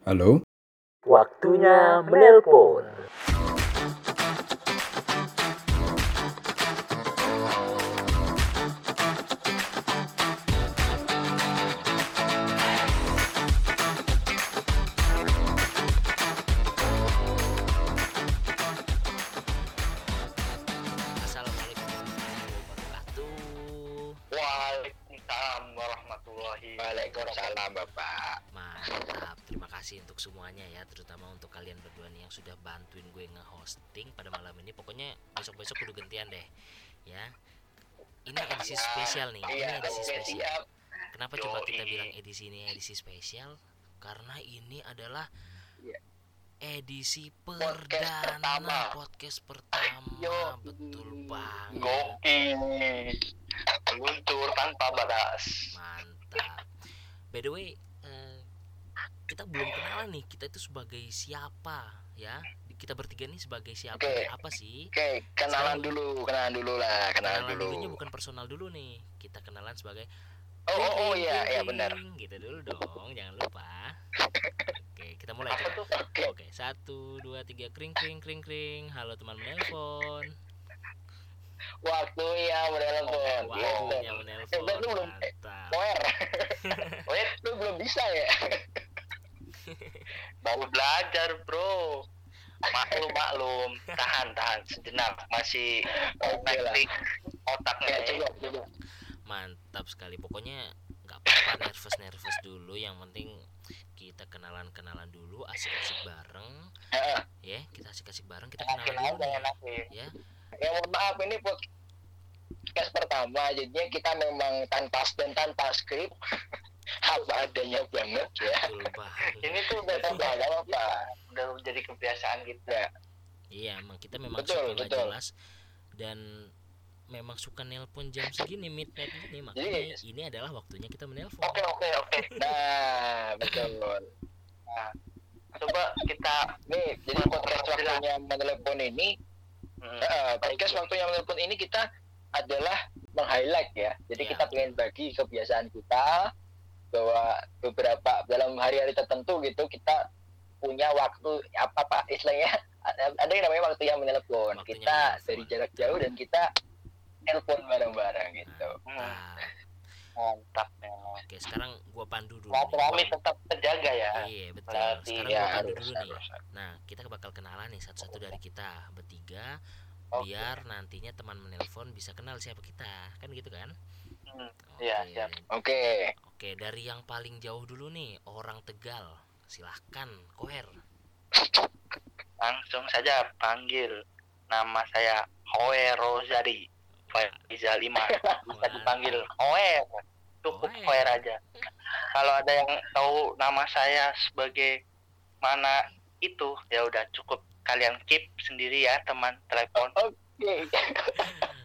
Halo? Waktunya menelpon. Kasih untuk semuanya ya, terutama untuk kalian berdua nih yang sudah bantuin gue nge-hosting pada malam ini. Pokoknya besok-besok kudu gantian deh. Ya. Ini edisi spesial nih. Ini Iya, edisi spesial. Kenapa coba kita bilang edisi ini edisi spesial? Karena ini adalah Iya. edisi perdana pertama. podcast pertama. Yo. Betul banget. Gokil Meluncur tanpa batas Mantap. By the way, kita belum kenalan nih. Kita itu sebagai siapa ya? Kita bertiga nih sebagai siapa? Oke. Apa sih? Oke, kenalan Sekarang- dulu, kenalan dulu lah, kenalan, Kenalan dulu. dulunya bukan personal dulu nih. Kita kenalan sebagai Oh, oh, oh iya, iya benar. Gitu dulu dong, jangan lupa. Oke, kita mulai tuh? Oke. Satu, dua, tiga, kring, kring, kring, kring. Halo teman menelpon. Waktunya menelpon. Waktunya Gitu. menelpon. Eh, lu belum- Wait, lu belum bisa ya? Baru belajar bro. Maklum maklum Tahan tahan. Sejenak. Masih. Nektik otaknya Ya, coba, coba. mantap sekali. Pokoknya nggak apa-apa nervous nervous dulu. Yang penting kita kenalan kenalan dulu asik-asik bareng. Heeh. ya kita asik-asik bareng kita kenalan dulu nih. ya. Ya mohon maaf ini podcast pertama, jadinya kita memang tanpa dan tanpa skrip, apa adanya banget ya. Ini tuh udah ada apa. Udah jadi kebiasaan kita iya emang kita memang Betul, suka betul. jelas dan memang suka nelpon jam segini midnight gini makanya Jadi- ini adalah waktunya kita menelpon Oke oke oke Nah, betul. Coba kita Nih, jadi podcast waktunya menelepon ini, hmm, eh, podcast waktunya menelepon ini kita adalah meng-highlight ya. Jadi Iya. kita pengen bagi kebiasaan kita bahwa beberapa dalam hari-hari tertentu gitu kita punya waktu apa pak istilahnya ada yang namanya waktu yang menelepon. Waktunya kita menelepon. dari jarak jauh dan kita telepon bareng-bareng gitu. Mantap. Mantap memang oke sekarang gua pandu dulu nih. tetap terjaga ya iya betul Berarti sekarang ya gua pandu harus, dulu nih harus. Nah, kita bakal kenalan nih satu-satu dari kita bertiga biar nantinya teman menelpon bisa kenal siapa kita. Kan gitu kan? Hmm, Oke. iya, siap. Oke. Oke, dari yang paling jauh dulu nih, orang Tegal. Silahkan, Koher. Langsung saja panggil nama saya Hoe Rosari Faizal Iman bisa dipanggil Hoe cukup Hoe. Aja kalau ada yang tahu nama saya sebagai mana itu ya udah cukup kalian keep sendiri ya teman telepon Oke.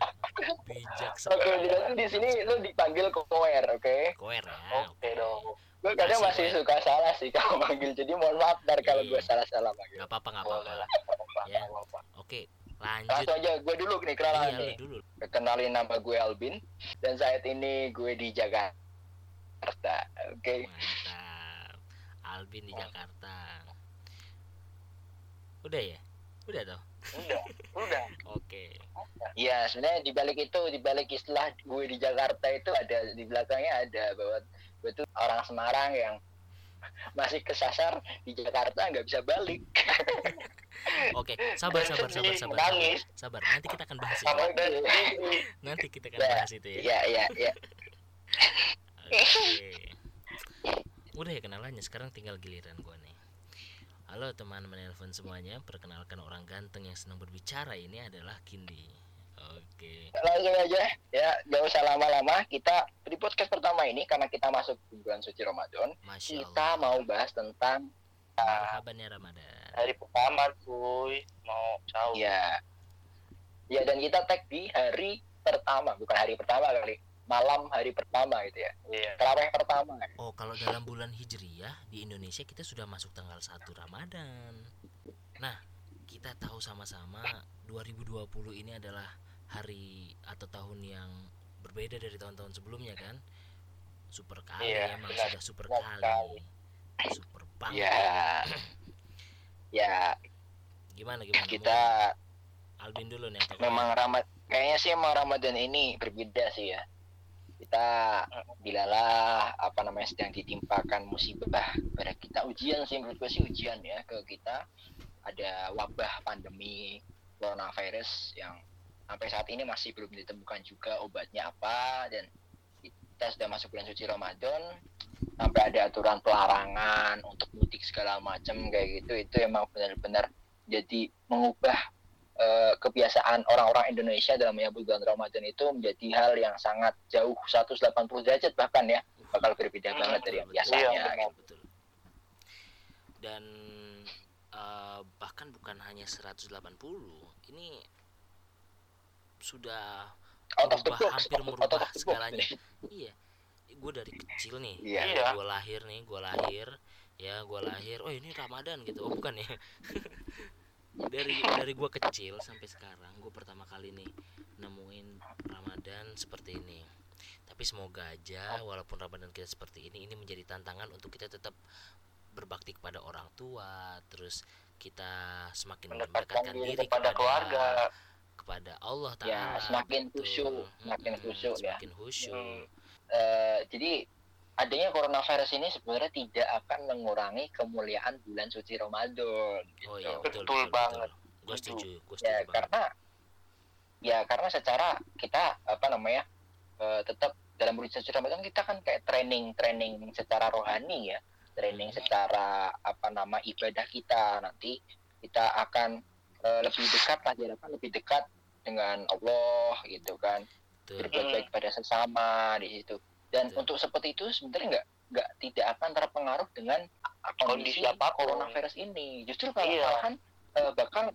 Bijak Oke, jadi di sini lu dipanggil kower, oke? Koher ya. oke dong Gue kadang masih suka salah sih kalau manggil. Jadi mohon maaf ntar kalau gue Iya. salah-salah manggil. Gak apa-apa, gak apa-apa. lah Ya. Oke, lanjut. Langsung aja gue dulu nih kenalan Iya, nih. dulu. Kenalin nama gue Albin dan saat ini gue di Jakarta. Oke. Mantap. Albin di Jakarta. Udah ya? Udah toh? Udah udah Oke. Iya, sebenarnya di balik itu, di balik istilah gue di Jakarta itu ada di belakangnya ada bahwa gue tuh orang Semarang yang masih kesasar di Jakarta nggak bisa balik. Oke, sabar, sabar, sabar, sabar, sabar. Sabar, nanti kita akan bahas itu. Nanti kita akan Ya, bahas itu ya. Iya, iya, iya. Oke. Udah ya kenalannya, sekarang tinggal giliran gua nih. Halo teman menelpon semuanya, perkenalkan orang ganteng yang senang berbicara ini adalah Kindi. Oke. langsung aja ya gak usah lama-lama kita di podcast pertama ini karena kita masuk bulan suci Ramadan Masya kita Allah. mau bahas tentang Marhaban ya Ramadan. hari pertama cuy mau tahu ya ya dan kita tag di hari pertama bukan hari pertama kali malam hari pertama gitu ya. Iya. Terawih pertama. Oh, kalau dalam bulan Hijriyah di Indonesia kita sudah masuk tanggal 1 Ramadan. Nah, kita tahu sama-sama 2020 ini adalah hari atau tahun yang berbeda dari tahun-tahun sebelumnya kan? Super kali Iya, emang benar. sudah super Benar kali. Super banget. Ya ya. Gimana gimana kita Albin dulu nih atau memang ramad kayaknya sih emang Ramadan ini berbeda sih ya kita bilalah apa namanya sedang ditimpakan musibah pada kita. Ujian sih menurut gue sih ujian ya ke kita. Ada wabah pandemi coronavirus yang sampai saat ini masih belum ditemukan juga obatnya apa dan kita sudah masuk bulan suci Ramadan. Sampai ada aturan pelarangan untuk mudik segala macam kayak gitu. Itu emang benar-benar jadi mengubah eh, kebiasaan orang-orang Indonesia dalam menyambut bulan Ramadan itu menjadi hal yang sangat jauh 180 derajat bahkan ya bakal berbeda Hmm, banget dari yang biasanya Iya, betul, gitu. betul. dan eh, bahkan bukan hanya 180 ini sudah out of the merubah, box hampir out of merubah the box. segalanya iya gue dari kecil nih Iya. dari Iya. gue lahir nih gue lahir ya gue lahir oh ini ramadan gitu oh bukan ya dari dari gue kecil sampai sekarang gue pertama kali nih nemuin ramadan seperti ini tapi semoga aja walaupun ramadan kita seperti ini ini menjadi tantangan untuk kita tetap berbakti kepada orang tua terus kita semakin mendekatkan diri diri kepada keluarga kepada Allah Ya, Taala semakin gitu. khusyuk, semakin khusyuk ya. semakin khusyuk Hmm. Eh, jadi adanya coronavirus ini sebenarnya tidak akan mengurangi kemuliaan bulan suci Ramadan gitu. oh iya Betul betul betul, banget. gue Setuju. setuju gue ya setuju banget karena ya karena secara kita apa namanya eh, tetap dalam bulan suci Ramadan kita kan kayak training training secara rohani ya training Hmm. secara apa nama ibadah kita nanti kita akan eh, lebih dekat lah diharapkan lebih dekat dengan Allah gitu kan Betul. berbuat baik pada sesama di situ dan Betul. untuk seperti itu sebenarnya nggak nggak tidak akan terpengaruh dengan kondisi Kondisi apa pun. coronavirus ini justru kalau Iya. malahan eh, bakal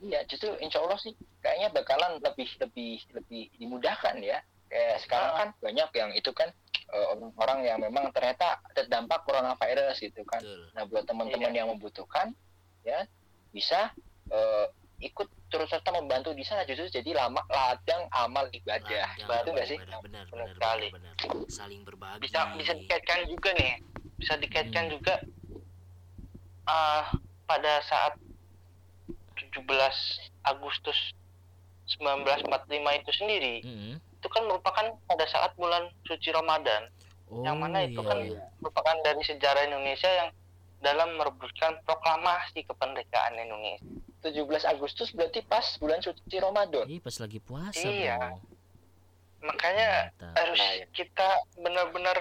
iya justru insya Allah sih kayaknya bakalan lebih lebih lebih dimudahkan ya kayak sekarang Ah. kan banyak yang itu kan eh, orang-orang yang memang ternyata terdampak coronavirus gitu kan betul nah buat teman-teman Iya. yang membutuhkan ya bisa eh, ikut terus serta membantu di sana justru jadi lama ladang amal ibadah Ladang betul nggak sih benar Benar benar sekali. benar benar saling berbagi bisa bisa dikaitkan juga nih bisa dikaitkan Hmm. juga ah pada saat 17 Agustus 1945 itu sendiri Mm-mm. itu kan merupakan pada saat bulan suci Ramadan oh, yang mana itu iya, kan iya. merupakan dari sejarah Indonesia yang dalam merebutkan proklamasi kemerdekaan Indonesia 17 Agustus berarti pas bulan suci Ramadan Ih, pas lagi puasa Iya. bro makanya Mantap. harus Nah, ya. kita benar-benar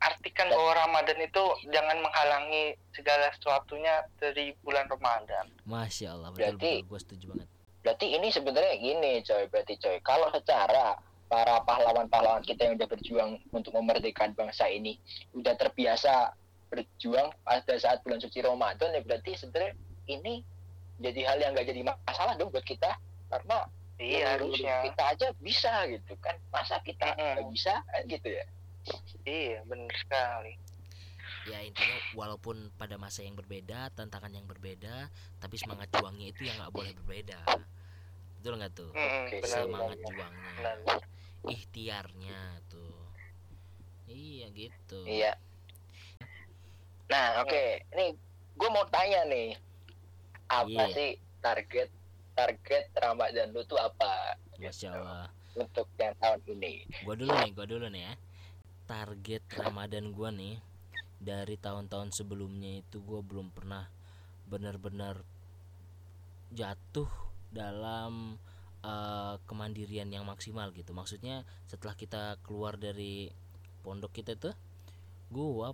artikan bahwa Ramadan itu jangan menghalangi segala sesuatunya dari bulan Ramadan. masya Allah betul Berarti- betul gue setuju banget berarti ini sebenarnya gini coy berarti coy kalau secara para pahlawan-pahlawan kita yang udah berjuang untuk memerdekakan bangsa ini udah terbiasa berjuang pada saat bulan suci Ramadan ya berarti sebenarnya ini jadi hal yang nggak jadi masalah dong buat kita. Karena Iya harusnya. kita aja bisa gitu kan. Masa kita nggak bisa kan gitu ya? Iya benar sekali. ya intinya walaupun pada masa yang berbeda tantangan yang berbeda tapi semangat juangnya itu yang nggak boleh berbeda. Betul nggak tuh? Benar, semangat benar, juangnya. Benar, ikhtiarnya tuh. Iya gitu. Iya. Nah oke. Ini gue mau tanya nih apa Iya. sih target target Ramadan lu tuh apa? Masya gitu, Allah. untuk yang tahun ini. Gua dulu nih gua dulu nih ya. Target Ramadan gua nih dari tahun-tahun sebelumnya itu gua belum pernah benar-benar jatuh dalam eh, kemandirian yang maksimal gitu. Maksudnya setelah kita keluar dari pondok kita tuh gua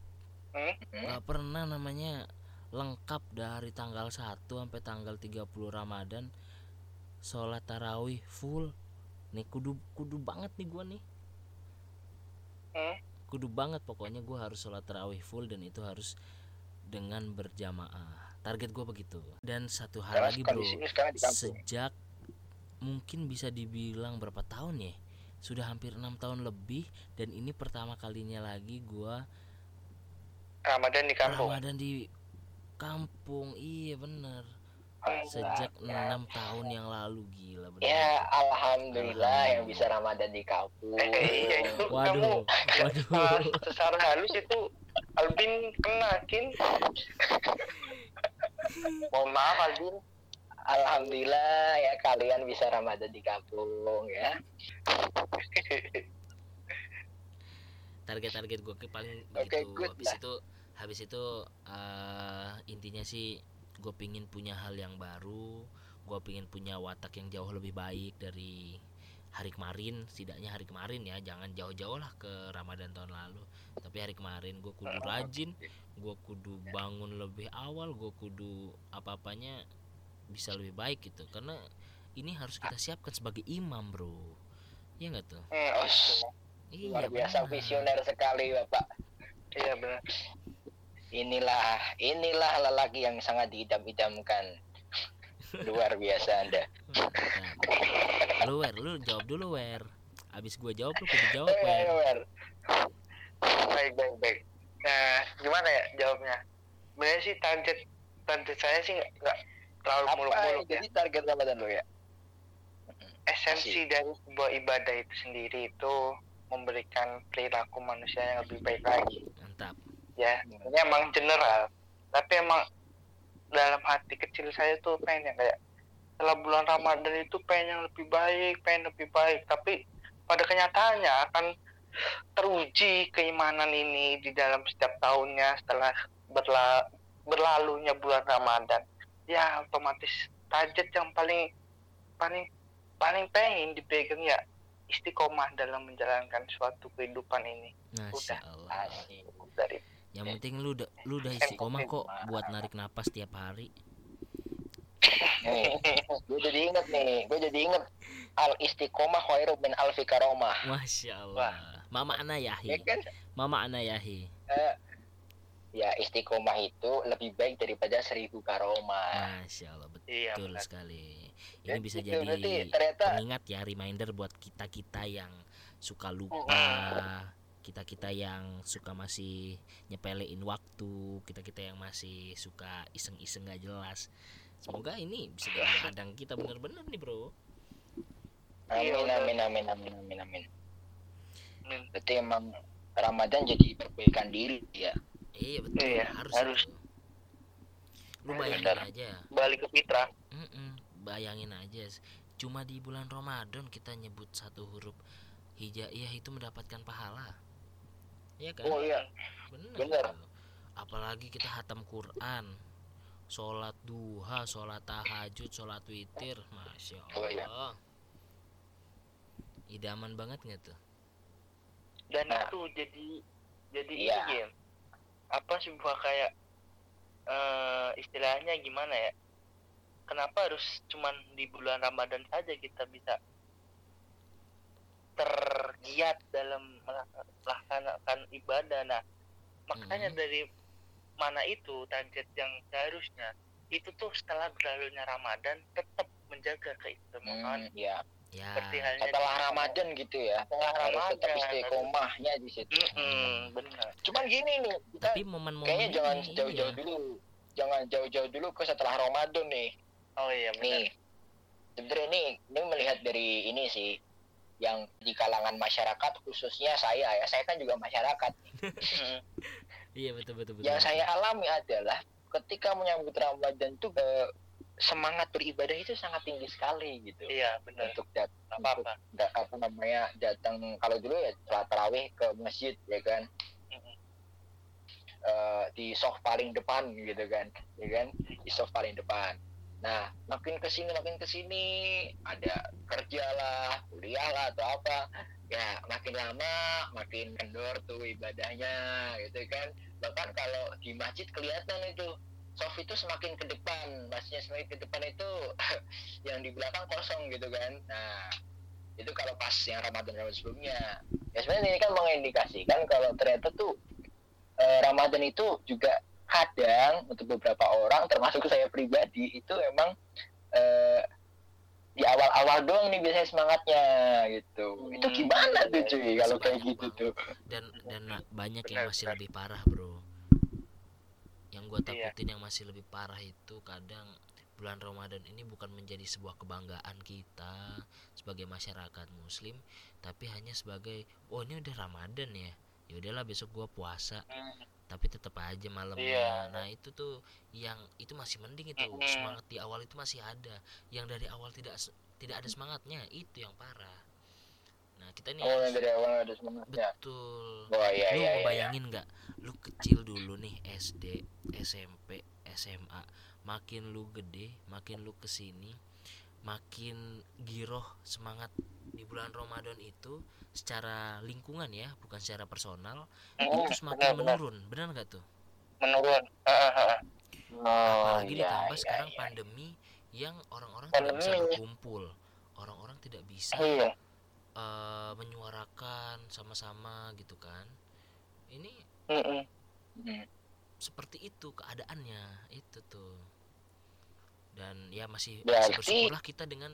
Hmm? nggak pernah namanya lengkap dari tanggal 1 sampai tanggal 30 Ramadan. Sholat tarawih full. Nih kudu kudu banget nih gua nih. Hmm? kudu banget pokoknya gua harus sholat tarawih full dan itu harus dengan berjamaah. Target gua begitu. Dan satu hal lagi bro. sejak mungkin bisa dibilang berapa tahun ya sudah hampir enam tahun lebih dan ini pertama kalinya lagi gua Ramadan di kampung. Ramadan di kampung. Iya bener. Sejak enam tahun yang lalu gila bener. Ya alhamdulillah yang bisa Ramadan di kampung. Iya itu kamu waduh waduh. Uh, secara halus itu Albin kena kin. Mohon maaf Albin. Alhamdulillah ya kalian bisa Ramadan di kampung ya. target-target gue paling Oke, gitu good habis lah. itu habis itu eh, intinya sih gue pingin punya hal yang baru. Gue pingin punya watak yang jauh lebih baik dari hari kemarin. Setidaknya hari kemarin ya jangan jauh-jauh lah ke Ramadan tahun lalu. Tapi hari kemarin gue kudu rajin gue kudu bangun lebih awal gue kudu apa-apanya bisa lebih baik gitu. Karena ini harus kita siapkan sebagai imam bro. Ya nggak tuh? Hmm, Oh, iya luar biasa benar. visioner sekali Bapak. iya benar Inilah inilah lelaki yang sangat diidam-idamkan. Luar biasa Anda. Mantap. lu wer lu jawab dulu wer abis gue jawab lu kudu jawab Eh, wer Wer. baik baik baik nah gimana ya jawabnya sebenarnya sih target target saya sih nggak- terlalu muluk-muluk ya jadi target Ramadan lo ya? esensi dari sebuah ibadah itu sendiri itu memberikan perilaku manusia yang lebih baik lagi mantap ya ini emang general. Tapi emang dalam hati kecil saya tuh pengen yang kayak setelah bulan Ramadan itu pengen yang lebih baik pengen lebih baik. Tapi pada kenyataannya akan teruji keimanan ini di dalam setiap tahunnya setelah berla berlalunya bulan Ramadan. Ya otomatis target yang paling paling paling pengen dipegang ya istiqomah dalam menjalankan suatu kehidupan ini. Masya Udah. Allah. dari yang penting lu udah lu udah istiqomah kok buat narik napas tiap hari. Nih, gue jadi inget nih, gue jadi inget al istiqomah khairu min alfi karomah. Masya Allah. Mama ana Ya yahi kan? Mama ana yahi Eh, ya istiqomah itu lebih baik daripada seribu karomah. Masya Allah betul iya benar. sekali. Ini Jadi bisa itu jadi ternyata pengingat ya reminder buat kita-kita yang suka lupa kita-kita yang suka masih nyepelein waktu kita-kita yang masih suka iseng-iseng gak jelas semoga ini bisa jadi ladang kita bener-bener nih bro Iya, amin udah. amin amin amin amin amin. Berarti emang Ramadan jadi perbaikan diri ya. iya betul Iya, harus, harus. lu bayangin Benar. aja balik ke fitrah Mm-mm, bayangin aja cuma di bulan Ramadan kita nyebut satu huruf hijaiyah itu mendapatkan pahala Iya kan Oh iya, bener, bener. tuh. apalagi kita hatam Quran sholat duha sholat tahajud sholat witir masya Oh iya. Allah idaman banget nggak tuh dan Nah. itu jadi jadi Iya. ini Gim. apa sebuah kayak eh istilahnya gimana ya kenapa harus cuman di bulan Ramadan saja kita bisa tergiat dalam melak- melaksanakan ibadah nah makanya Mhm. dari mana itu target yang seharusnya itu tuh setelah berlalunya Ramadan tetap menjaga keistimewaaan Hmm, ya. ya seperti halnya Setelah di- Ramadan gitu ya. setelah Harus tetap Ramadan istiqomahnya di situ. Mm-mm, benar Cuman gini nih, kita tapi momen-momen kayaknya jangan jauh-jauh iya. dulu. Jangan jauh-jauh dulu ke setelah Ramadan nih. oh iya benar Nih, sebenarnya nih, ini melihat dari ini sih, yang di kalangan masyarakat khususnya saya ya, saya kan juga masyarakat. Iya betul betul betul. Yang saya alami adalah ketika menyambut Ramadan tuh eh, semangat beribadah itu sangat tinggi sekali gitu. iya benar. Untuk dat apa apa da- apa namanya datang kalau dulu ya tarawih ke masjid ya kan. Eh, di soft paling depan gitu kan ya kan? Di soft paling depan nah makin ke sini makin ke sini ada kerja lah kuliah lah atau apa. Ya makin lama makin kendor tuh ibadahnya gitu kan. Bahkan kalau di masjid kelihatan itu soft itu semakin ke depan. Masjidnya semakin ke depan itu yang di belakang kosong gitu kan. Nah itu kalau pas yang Ramadan Ramadan sebelumnya. Ya sebenarnya ini kan mengindikasikan kalau ternyata tuh eh, Ramadan itu juga kadang untuk beberapa orang termasuk saya pribadi itu emang eh, di awal-awal doang nih biasanya semangatnya gitu itu Hmm, gimana tuh cuy iya, kalau iya. kayak gitu tuh dan dan banyak Benar, yang masih benar. lebih parah bro yang gua Iya. takutin yang masih lebih parah itu kadang bulan Ramadan ini bukan menjadi sebuah kebanggaan kita sebagai masyarakat muslim tapi hanya sebagai oh ini udah Ramadan ya ya udahlah besok gua puasa tapi tetap aja malamnya Iya. nah itu tuh yang itu masih mending itu Mm-mm. semangat di awal itu masih ada yang dari awal tidak tidak ada semangatnya itu yang parah nah kita nih Oh, yang harus- dari awal ada semangatnya. betul Wah, iya, lu iya, iya. bayangin nggak lu kecil dulu nih SD SMP SMA makin lu gede makin lu ke sini makin giroh semangat di bulan Ramadan itu secara lingkungan ya bukan secara personal Mm, itu semakin benar, menurun benar nggak tuh menurun. Oh, apalagi iya, ditambah iya, sekarang iya. pandemi yang orang-orang tidak bisa berkumpul orang-orang tidak bisa iya eh, menyuarakan sama-sama gitu kan ini Mm-mm. Hmm. seperti itu keadaannya itu tuh dan ya masih, masih Berarti- bersyukurlah kita dengan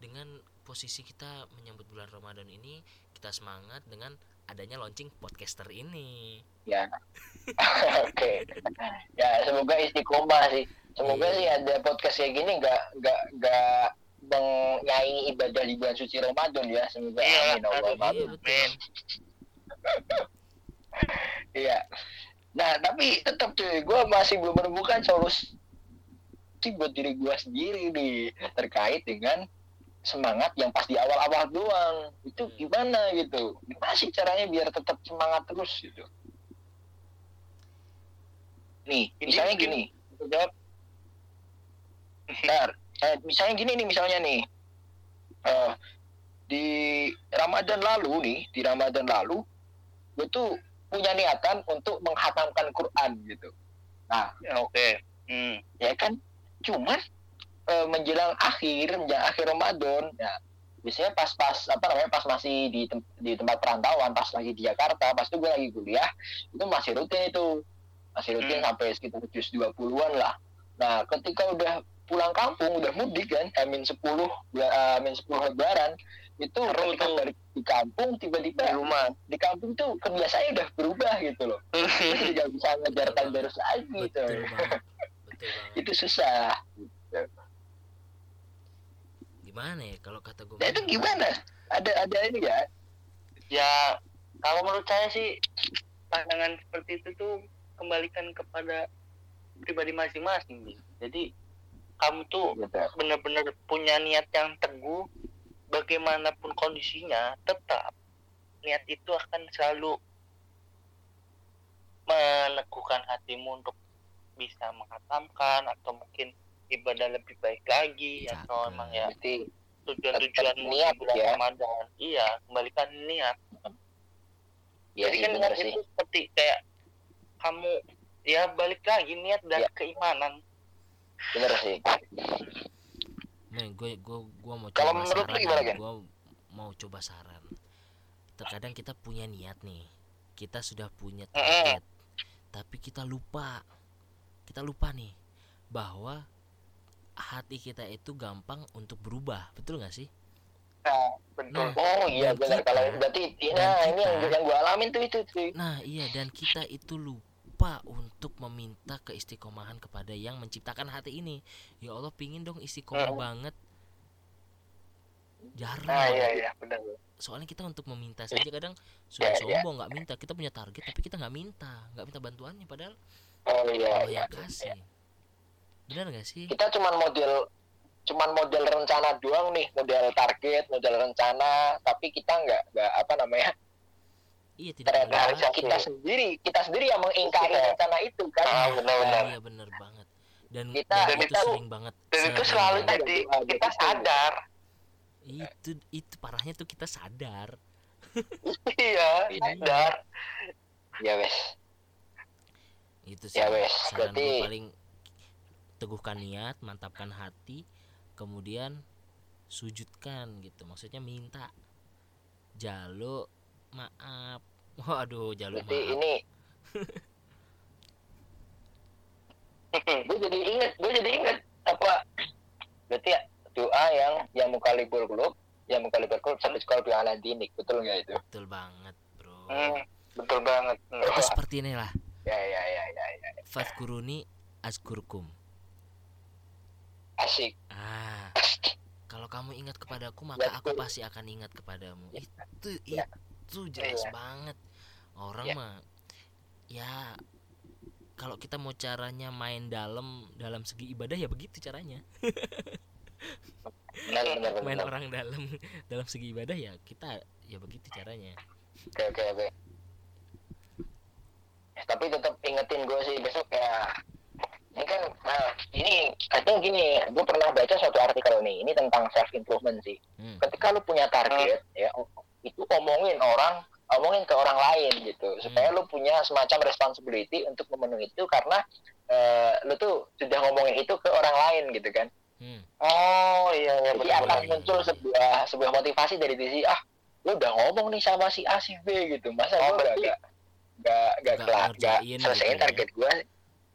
dengan posisi kita menyambut bulan Ramadan ini kita semangat dengan adanya launching podcaster ini Ya. Oke. Ya, semoga istiqomah sih. Semoga Iya. sih ada podcast kayak gini nggak nggak nggak menyaingi ibadah di bulan suci Ramadan ya. Semoga Iya, amin Allah. amin. iya Iya. Nah, tapi tetap cuy, gue masih belum menemukan solusi buat diri gue sendiri nih terkait dengan semangat yang pas di awal-awal doang. Itu gimana gitu? Gimana sih caranya biar tetap semangat terus gitu? Nih, misalnya gini. Jawab. Bentar. Eh, misalnya gini nih, misalnya nih. Eh, di Ramadan lalu nih, di Ramadan lalu, gue tuh punya niatan untuk menghatamkan Quran gitu. Nah, Ya, oke Hmm. ya kan cuman eh, menjelang akhir menjelang akhir Ramadan. Ya. Biasanya pas-pas apa namanya pas masih di tem- di tempat perantauan pas lagi di Jakarta pas itu gue lagi kuliah itu masih rutin itu. Masih rutin Hmm. sampai sekitar jus 20-an lah. Nah ketika udah pulang kampung udah mudik kan amin 10 bula- eh, amin 10 lebaran itu ketika balik di kampung di tiba-tiba rumah. di kampung tuh kebiasaannya udah berubah gitu loh. Terus tidak bisa ngejar terus lagi gitu betul banget. Betul banget. Itu susah gimana ya kalau kata gue Nah itu gimana? Ada ada ini ya? ya kalau menurut saya sih pandangan seperti itu tuh kembalikan kepada pribadi masing-masing jadi kamu tuh Gitu. benar-benar punya niat yang teguh bagaimanapun kondisinya tetap niat itu akan selalu meneguhkan hatimu untuk bisa menghatamkan atau mungkin ibadah lebih baik lagi atau Cakep. emang ya Berarti tujuan-tujuanmu niat bulan ya. Ramadan iya kembalikan niat ya jadi sih kan niat sih. itu seperti kayak kamu ya balik lagi niat dan Ya. keimanan Bener sih. Men, gue gue gue mau Kalau coba menurut lu saran gimana, nih, Gen? gue mau coba saran terkadang kita punya niat nih kita sudah punya target tapi kita lupa kita lupa nih bahwa hati kita itu gampang untuk berubah betul nggak sih nah betul Nah, Oh iya kita- kalau berarti dan nah ini yang kita- yang gue alamin tuh itu sih. Nah, iya dan kita itu lupa untuk meminta keistiqomahan kepada yang menciptakan hati ini. Ya Allah, pingin dong istiqomah Hmm. banget. Jarang. nah iya iya benar Soalnya kita untuk meminta saja kadang sudah Ya, ya. sombong nggak minta. Kita punya target tapi kita nggak minta, nggak minta bantuannya padahal Oh iya Allah iya. yang kasih. Benar nggak sih? Kita cuman model cuman model rencana doang nih, model target, model rencana, tapi kita nggak nggak apa namanya Iya tidak ternyata melewati. kita sendiri kita sendiri yang mengingkari Iya. rencana itu kan. ah benar-benar Iya benar banget. Dan, Kita- dan dan itu itu- sering banget. dan itu selalu banget. jadi Ada kita sadar itu itu parahnya tuh kita sadar. iya Iya. sadar Ya wes. itu sih Ya wes, berarti- paling teguhkan niat mantapkan hati kemudian sujudkan gitu. Maksudnya minta jaluk maaf. Waduh jaluk Berarti maaf. ini gue jadi inget gue jadi inget apa berarti ya, doa yang yang mukalibul kulub yang mukalibul kulub sampai sekolah bi ala dinik betul nggak itu? Betul banget bro. Hmm, betul banget. Itu seperti inilah. Ya ya ya ya, ya. fadkuruni azkurkum asik. Ah kalau kamu ingat kepadaku maka aku pasti akan ingat kepadamu. Itu Ya. itu jelas Iya. banget. Orang Ya. mah ya kalau kita mau caranya main dalam dalam segi ibadah ya begitu caranya. Benar benar main benar. Orang dalam dalam segi ibadah ya kita ya begitu caranya. Oke oke oke. Tapi tetap ingetin gue sih besok kayak ini kan nah ini atau gini gue pernah baca suatu artikel nih ini tentang self improvement sih Hmm. ketika lu punya target ya itu omongin orang omongin ke orang lain gitu supaya lu punya semacam responsibility untuk memenuhi itu karena eh, lu tuh sudah ngomongin itu ke orang lain gitu kan Hmm. oh iya iya jadi betul akan betul. muncul sebuah sebuah motivasi dari diri ah lu udah ngomong nih sama si A si B gitu masa Oh, gua gak gak gak gak, gak ngerjain selesaiin gitu ya. target gua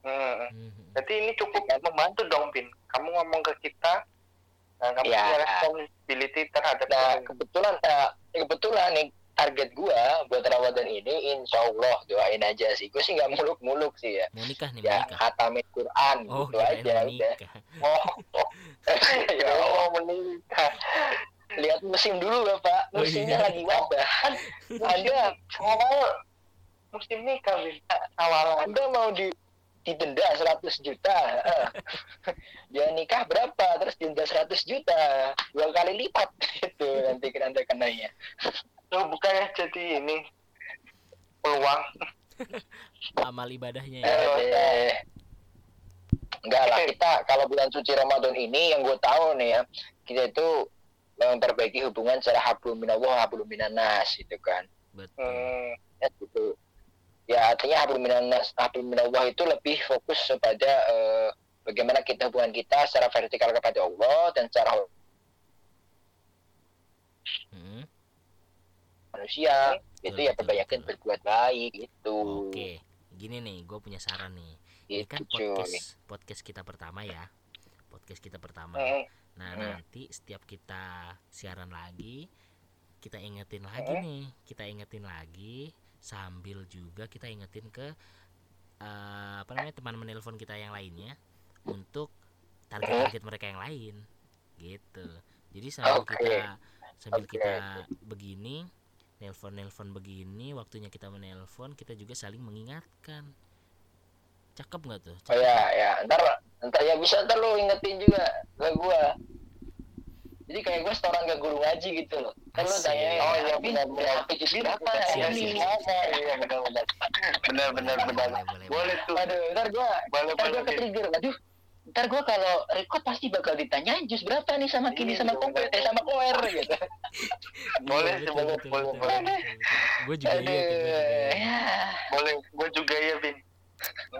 Hmm. Hmm. Berarti ini cukup membantu dong, Pin. Kamu ngomong ke kita, nah, kamu Ya. punya responsibility terhadap nah kebetulan eh, kebetulan nih target gua buat Ramadan ini insya Allah doain aja sih gue sih nggak muluk-muluk sih ya mau nikah nih ya khatamin Quran oh gitu aja udah nikah oh, ya Allah mau menikah. lihat musim dulu bapak Oh, musimnya iya. lagi wabah Anda awal musim nikah, Pin. Awal anda mau di didenda 100 juta. Dia nikah berapa? Terus denda 100 juta. Dua kali lipat. Itu nanti anda kenanya Lo bukannya jadi ini peluang. amal ibadahnya ya? Eh, enggak lah. Kita kalau bulan suci Ramadan ini yang gue tahu nih ya kita itu memperbaiki hubungan secara hablum minallah hablum minanas gitu kan. Betul. Hmm. ya gitu ya artinya hablum minanas hablum minallah itu lebih fokus kepada eh, bagaimana kita hubungan kita secara vertikal kepada Allah dan secara Hmm. manusia Betul, itu ya perbanyakin betul. berbuat baik gitu oke gini nih gue punya saran nih ini gitu kan cuy podcast podcast kita pertama ya podcast kita pertama nah Hmm. nanti setiap kita siaran lagi kita ingetin lagi Hmm. nih kita ingetin lagi sambil juga kita ingetin ke eh, apa namanya teman menelpon kita yang lainnya untuk target-target mereka yang lain gitu jadi sambil Oke. kita sambil Oke, kita begini nelpon-nelpon begini waktunya kita menelpon kita juga saling mengingatkan cakep nggak tuh Oh ya, ya. Ntar, ntar ya bisa ntar lu ingetin juga ke gua. Jadi kayak gue setoran ke guru ngaji gitu loh. Lu Asik. tanya, Oh, iya, Bin, benar, benar. Berapa? Siap, Ini apa? Iya benar benar. Benar benar benar. boleh, tuh. Aduh, ntar gua, Boleh ntar gua ke trigger. Aduh, ntar gua kalau record pasti bakal ditanyain jus berapa nih sama kini Iya, sama benar, kompet, eh sama koer gitu. Boleh Iya, sih, boleh, boleh, boleh. gue juga iya iya. ya. Boleh. Gue juga ya, Bin.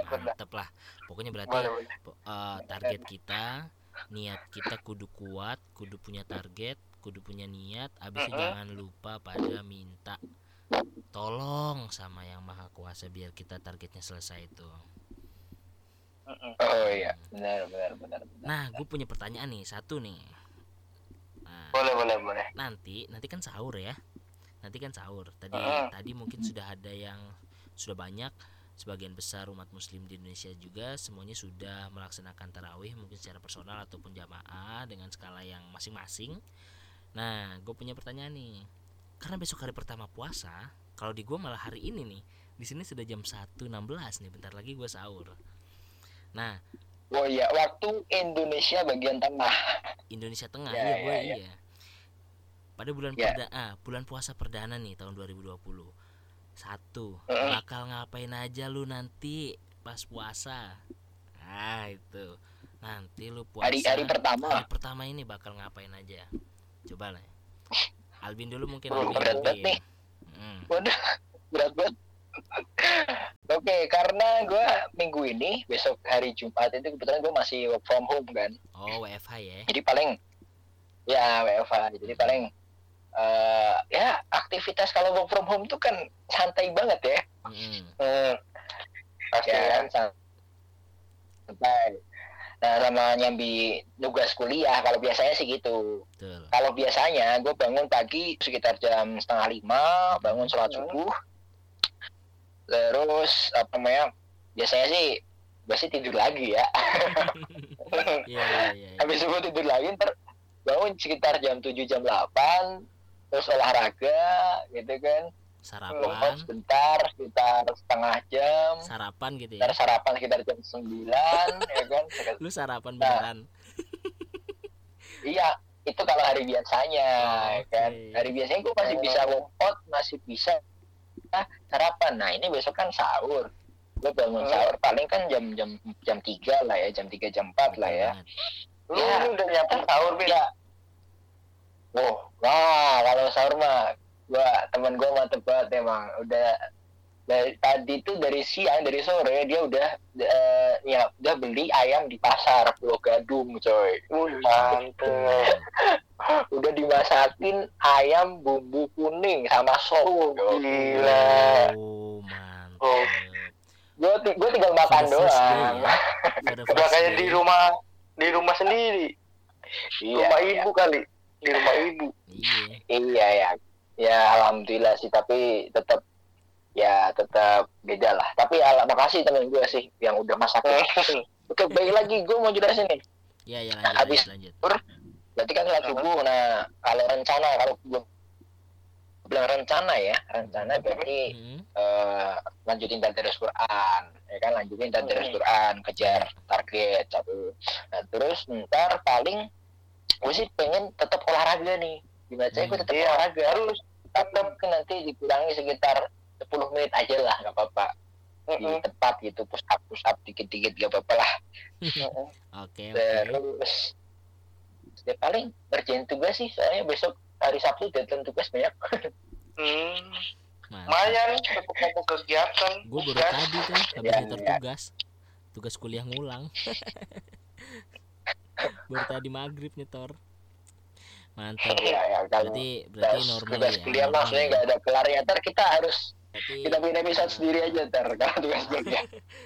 Mantep lah pokoknya berarti eh, target kita niat kita kudu kuat kudu punya target kudu punya niat abis itu jangan lupa pada minta tolong sama yang maha kuasa biar kita targetnya selesai itu. Oh iya, benar benar benar. nah gue punya pertanyaan nih satu nih nah, Boleh boleh boleh. nanti nanti kan sahur ya nanti kan sahur tadi Mm. tadi mungkin sudah ada yang sudah banyak sebagian besar umat muslim di Indonesia juga semuanya sudah melaksanakan tarawih mungkin secara personal ataupun jamaah dengan skala yang masing-masing nah gue punya pertanyaan nih karena besok hari pertama puasa kalau di gue malah hari ini nih di sini sudah jam 1.16 nih bentar lagi gue sahur nah Oh iya, waktu Indonesia bagian tengah. Indonesia Tengah Ya, iya gue ya, ya. iya pada bulan Ya. perda ah, bulan puasa perdana nih tahun 2020 satu bakal ngapain aja lu nanti pas puasa nah itu nanti lu puasa Hari hari pertama. hari pertama ini bakal ngapain aja coba lah Albin dulu mungkin Oh, Albin, berat banget nih. Mm, Waduh, berat banget. Oke, karena gue minggu ini besok hari Jumat itu kebetulan gue masih work from home kan. oh WFH ya Jadi paling ya WFH. Jadi paling eh ya aktivitas kalau work from home tuh kan santai banget ya. Mm-mm, Hmm. Pasti Ya kan santai. Nah sama nyambi tugas kuliah kalau biasanya sih gitu. betul Kalau biasanya gue bangun pagi sekitar jam setengah lima, bangun sholat Hmm. subuh, terus apa namanya? Biasanya sih gue sih tidur lagi ya. iya iya iya iya. Habis subuh tidur lagi, ntar bangun sekitar jam 7 jam 8 terus olahraga gitu kan. sarapan sebentar sekitar setengah jam sarapan gitu ya sarapan sekitar jam 9 ya kan lu sarapan Nah. beneran iya itu kalau hari biasanya ya kan Oke. hari biasanya gue masih bisa workout masih bisa ah, sarapan nah ini besok kan sahur gue bangun Hmm. sahur paling kan jam jam jam tiga lah ya jam tiga jam empat lah ya Lu Ya. udah nyiapin sahur, Bin. Ya oh wah kalau sahur mah gua temen gua mantep banget emang udah dari tadi tuh dari siang dari sore dia udah eh, ya udah beli ayam di pasar Pulau Gadung coy mantep. udah dimasakin ayam bumbu kuning sama sop Oh, gila. oh mantap Oh. gue gue tinggal makan doang ya. Udah kayak di rumah di rumah sendiri. iya rumah iya. ibu kali. Di rumah ibu. iya. Iya ya. Ya alhamdulillah sih tapi tetap ya tetap beda lah. Tapi ala makasih temen gue sih yang udah masakin. Oke baik lagi gue mau jelasin nih iya iya lanjut Habis- lanjut lanjut. berarti kan sholat subuh nah kalau rencana kalau gue bilang rencana ya rencana berarti Hmm, eh, lanjutin tadarus Quran ya kan? Lanjutin tadarus Hmm. Quran kejar target satu nah, terus ntar paling gue sih pengen tetap olahraga nih. Gimana saya gue tetap Iya, olahraga. Harus. Tetap nanti dikurangi sekitar 10 menit aja lah nggak apa-apa. Di tempat gitu push up push up dikit-dikit gak apa-apa lah. Oke terus ya paling ngerjain tugas sih soalnya besok hari Sabtu deadline tugas banyak. Hmm, lumayan untuk kamu kegiatan. gue baru tadi tuh habis Iya, nyetor iya. tugas. Tugas kuliah ngulang baru tadi maghrib nyetor mantap ya ya kalau berarti berarti tugas, normal tugas ya kuliah normal maksudnya ya. nggak ada kelarnya ntar kita harus berarti kita bikin episode sendiri aja ntar kalau tugas kuliah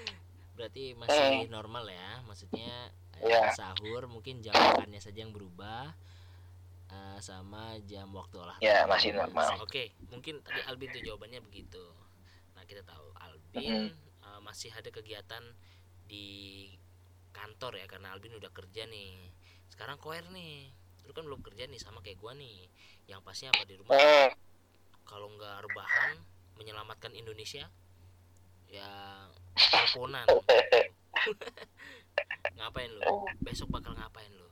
berarti masih normal ya maksudnya eh, Iya. sahur mungkin jam makannya saja yang berubah eh, sama jam waktu olahraga Ya, masih normal. oke mungkin tadi Albin tuh jawabannya begitu nah kita tahu Albin Mm-mm. eh, masih ada kegiatan di kantor ya karena Albin udah kerja nih. Sekarang koer nih. Lu kan belum kerja nih sama kayak gua nih. Yang pasti apa di rumah? Hmm, kalau nggak rebahan menyelamatkan Indonesia ya teleponan. Ngapain lu? Besok bakal ngapain lu?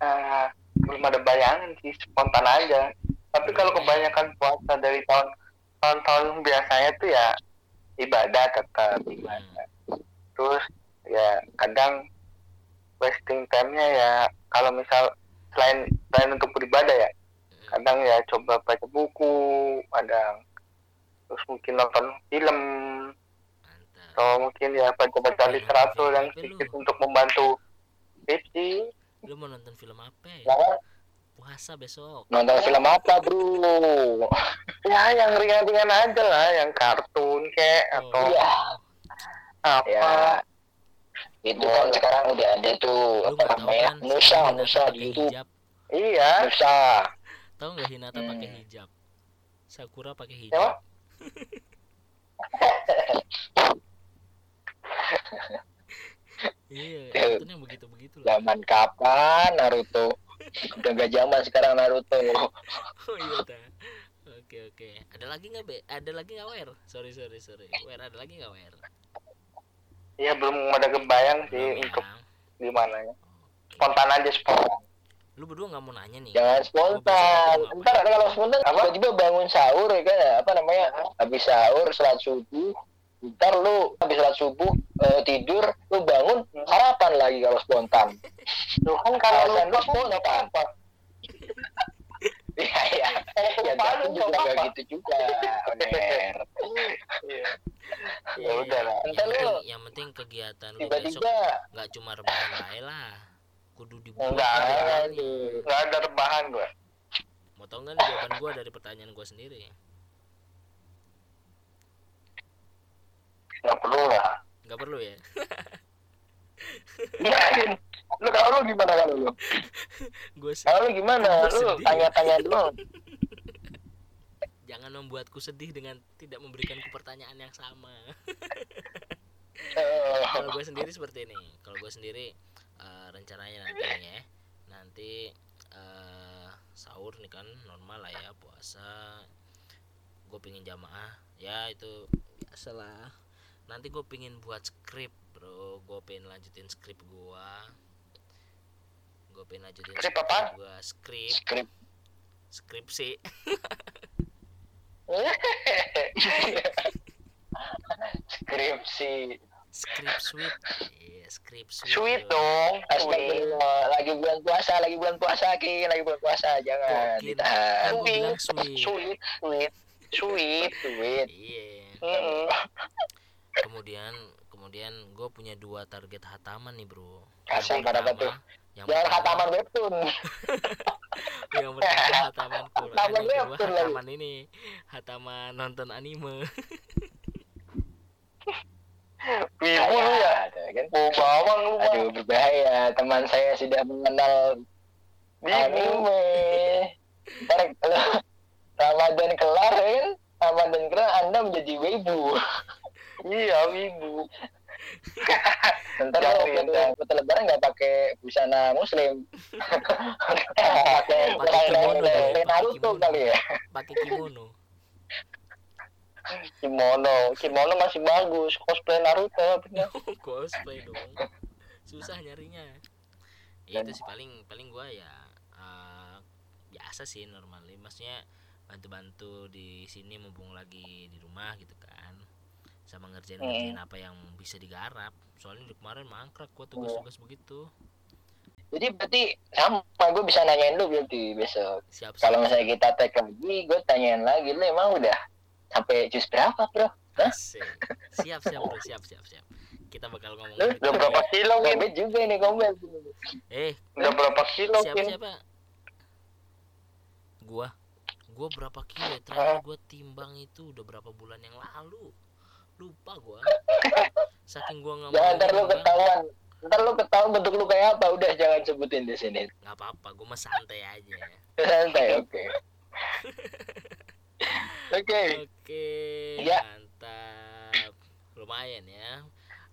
Ah, belum ada bayangan sih, spontan aja. Tapi kalau kebanyakan puasa dari tahun tahun-tahun biasanya tuh ya ibadah tetap ibadah. Terus ya kadang wasting time-nya ya kalau misal selain selain untuk beribadah ya Hmm, kadang ya coba baca buku kadang terus mungkin nonton film mantap. atau mungkin ya baca-baca Film literatur yang lu? sedikit untuk membantu skripsi lu mau nonton film apa ya? Nah, puasa besok. Nonton film apa bro? Ya yang ringan-ringan aja lah yang kartun kayak atau Oh, Iya. Apa? Ya. Itu kan sekarang udah ada tuh apa namanya? kan Nusa Nusa di YouTube. hijab. Iya. Nusa. Tahu nggak Hinata Hmm. pakai hijab? Sakura pakai hijab. Iya kartun yang begitu begitu lah. Zaman kapan Naruto? Udah gak zaman sekarang Naruto. Oh iya dah. Oke oke. Ada lagi nggak be? Ada lagi nggak wer? Sorry sorry sorry. Wer ada lagi nggak wer ya belum ada kebayang sih Belum untuk gimana ya. Oke. spontan aja spontan. Lu berdua nggak mau nanya nih. Jangan spontan. Ntar kalau spontan Apa? tiba-tiba bangun sahur ya kan? Apa namanya? Habis sahur sholat subuh. Ntar lu habis sholat subuh eh, tidur lu bangun sarapan lagi kalau spontan. Tuh kan kalau lu spontan. apa iya iya. Kalau ya lu juga gak gitu juga bener. Iya. Iya, ya udah lah. Yang penting, yang penting kegiatan lu besok tiba-tiba nggak cuma rebahan bae lah. Kudu dibuat Enggak, kegiatannya. nggak ada rebahan gue mau tau nggak jawaban gua dari pertanyaan gua sendiri? Nggak perlu lah. Nggak perlu ya. lu kalau lu gimana kalau lu? Gue kalau lu gimana? lu tanya-tanya dulu. Jangan membuatku sedih dengan tidak memberikanku pertanyaan yang sama. Eh, kalau gue sendiri seperti ini. Kalau gue sendiri eh, rencananya nanti nih ya. Nanti eh, sahur nih kan normal lah ya puasa. Gue pengen jamaah. Ya itu biasalah. Nanti gue pengen buat skrip bro. Gue pengen lanjutin skrip gue gue pengen lanjutin Skrip apa? gue skrip Skrip. skripsi Skripsi. skrip sweet iya skrip sweet Sweet dong. Sweet. Astagfirullah, lagi bulan puasa, lagi bulan puasa, Ki, lagi bulan puasa, jangan Ki? ditahan. Kan sweet. Sweet. Sweet. Sweet. Sweet. iya Mm-mm. kemudian kemudian gue punya dua target hataman nih bro Kasih pada pertama- betul. Yang Jangan hataman webtoon. yang pertama hataman Quran Hataman yang kedua webtoon lagi. hataman ini hataman nonton anime Wibu lu ya. Kan? Bau bawang lu. Aduh, berbahaya. Teman saya sudah mengenal Wibu. anime. Ntar kalau Ramadan kelar ya kan? Ramadan kelar Anda menjadi wibu. Iya, wibu. Ntar lo foto lebaran nggak pakai busana muslim. pakai Pakai kimono Naruto kali ya. pakai kimono Kimono. Kimono masih bagus. Cosplay Naruto. Bener. cosplay dong susah nyarinya ya itu sih paling paling gua ya eh, biasa sih normal maksudnya bantu-bantu di sini mumpung lagi di rumah gitu kan sama ngerjain ngerjain apa yang bisa digarap soalnya di kemarin mangkrak gua tugas-tugas begitu Jadi berarti sama gue bisa nanyain lu berarti besok. siap Kalau misalnya kita tag lagi, gue tanyain lagi lu emang udah sampai jus berapa bro? Hah? Siap siap bro siap siap siap kita bakal ngomong Lu. Udah berapa kilo? Komet juga ini komet. eh Udah berapa kilo, siapa siapa gua gua berapa kilo ya? terakhir gua timbang itu udah berapa bulan yang lalu lupa gua saking gua nggak Jangan mau ntar lu ketahuan. Ntar lu ketahuan bentuk lu kayak apa, udah jangan sebutin di sini. nggak apa-apa gua mah santai aja Santai, oke. Oke. oke Ya. mantap lumayan ya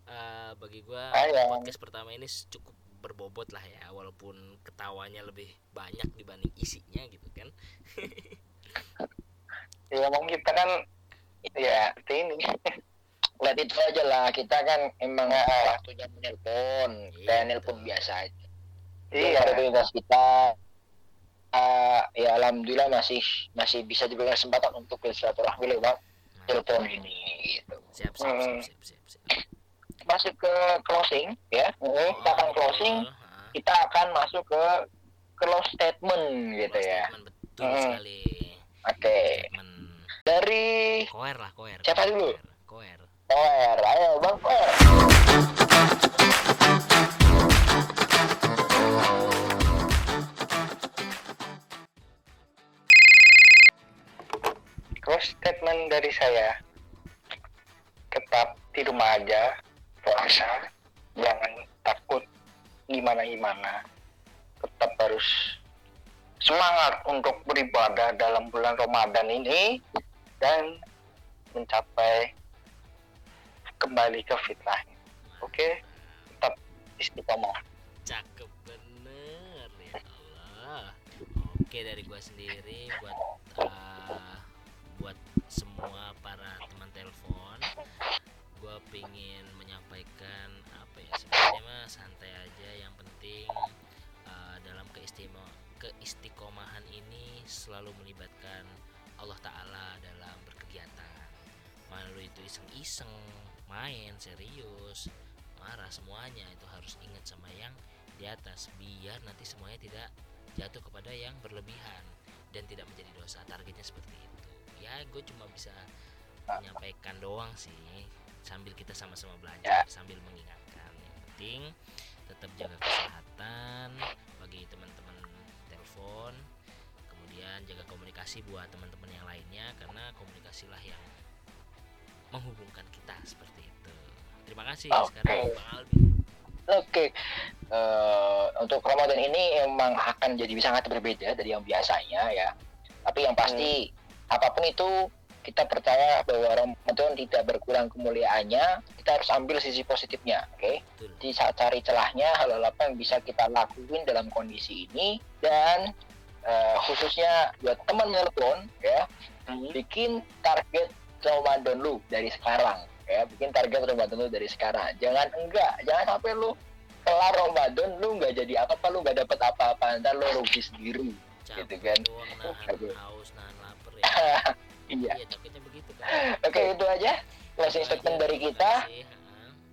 Eh, bagi gua Ayo. podcast pertama ini cukup berbobot lah ya walaupun ketawanya lebih banyak dibanding isinya gitu kan Ya, emang kita kan ya seperti ini. Let itu aja lah, kita kan emang waktunya menelpon, Iya, kayak nelpon biasa aja. Iya. Aktivitas kita eh, ya alhamdulillah masih masih bisa diberikan kesempatan untuk bersilaturahmi lewat Nah, telepon ini gitu. siap siap siap Hmm. siap siap, siap. Masuk ke closing ya. Kita akan Oh, closing, ah. kita akan masuk ke close statement gitu Close ya. statement, betul Hmm. sekali Oke. statement Dari koer lah koer Siapa dulu? koer Power, ayo Bang. Close statement dari saya. Tetap di rumah aja, puasa. Jangan takut gimana-gimana. Tetap harus semangat untuk beribadah dalam bulan Ramadan ini dan mencapai kembali ke fitrah. Oke, tetap istiqomah. cakep bener ya Allah oke dari gua sendiri buat uh, buat semua para teman telepon gua pingin menyampaikan apa ya sebenarnya mah santai aja yang penting uh, dalam keistimewaan keistiqomahan ini selalu melibatkan Allah Ta'ala dalam berkegiatan Malu itu iseng-iseng main serius. Marah semuanya itu harus ingat sama yang di atas biar nanti semuanya tidak jatuh kepada yang berlebihan dan tidak menjadi dosa. Targetnya seperti itu. Ya gue cuma bisa menyampaikan doang sih sambil kita sama-sama belajar sambil mengingatkan. Yang penting tetap jaga kesehatan bagi teman-teman telepon kemudian jaga komunikasi buat teman-teman yang lainnya karena komunikasilah yang menghubungkan kita seperti itu terima kasih Oke. sekarang Bang Alvin Oke, Eh, untuk Ramadan ini emang akan jadi sangat berbeda dari yang biasanya ya. Tapi yang pasti apa pun itu kita percaya bahwa Ramadan tidak berkurang kemuliaannya. Kita harus ambil sisi positifnya, oke? betul Jadi saat cari celahnya hal-hal apa yang bisa kita lakuin dalam kondisi ini dan eh, khususnya buat teman telepon ya bikin target Ramadan lu dari sekarang ya. Bikin target Ramadan lu dari sekarang. Jangan enggak jangan sampai lu kelar Ramadan lu nggak jadi apa-apa lu nggak dapet apa-apa. Ntar lu rugi sendiri gitu kan. doang nahan Aduh. haus nahan lapar ya. Iya. Iya begitu kan oke itu aja closing statement dari kita.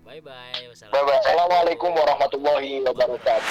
bye bye Bye bye. Assalamualaikum warahmatullahi wabarakatuh.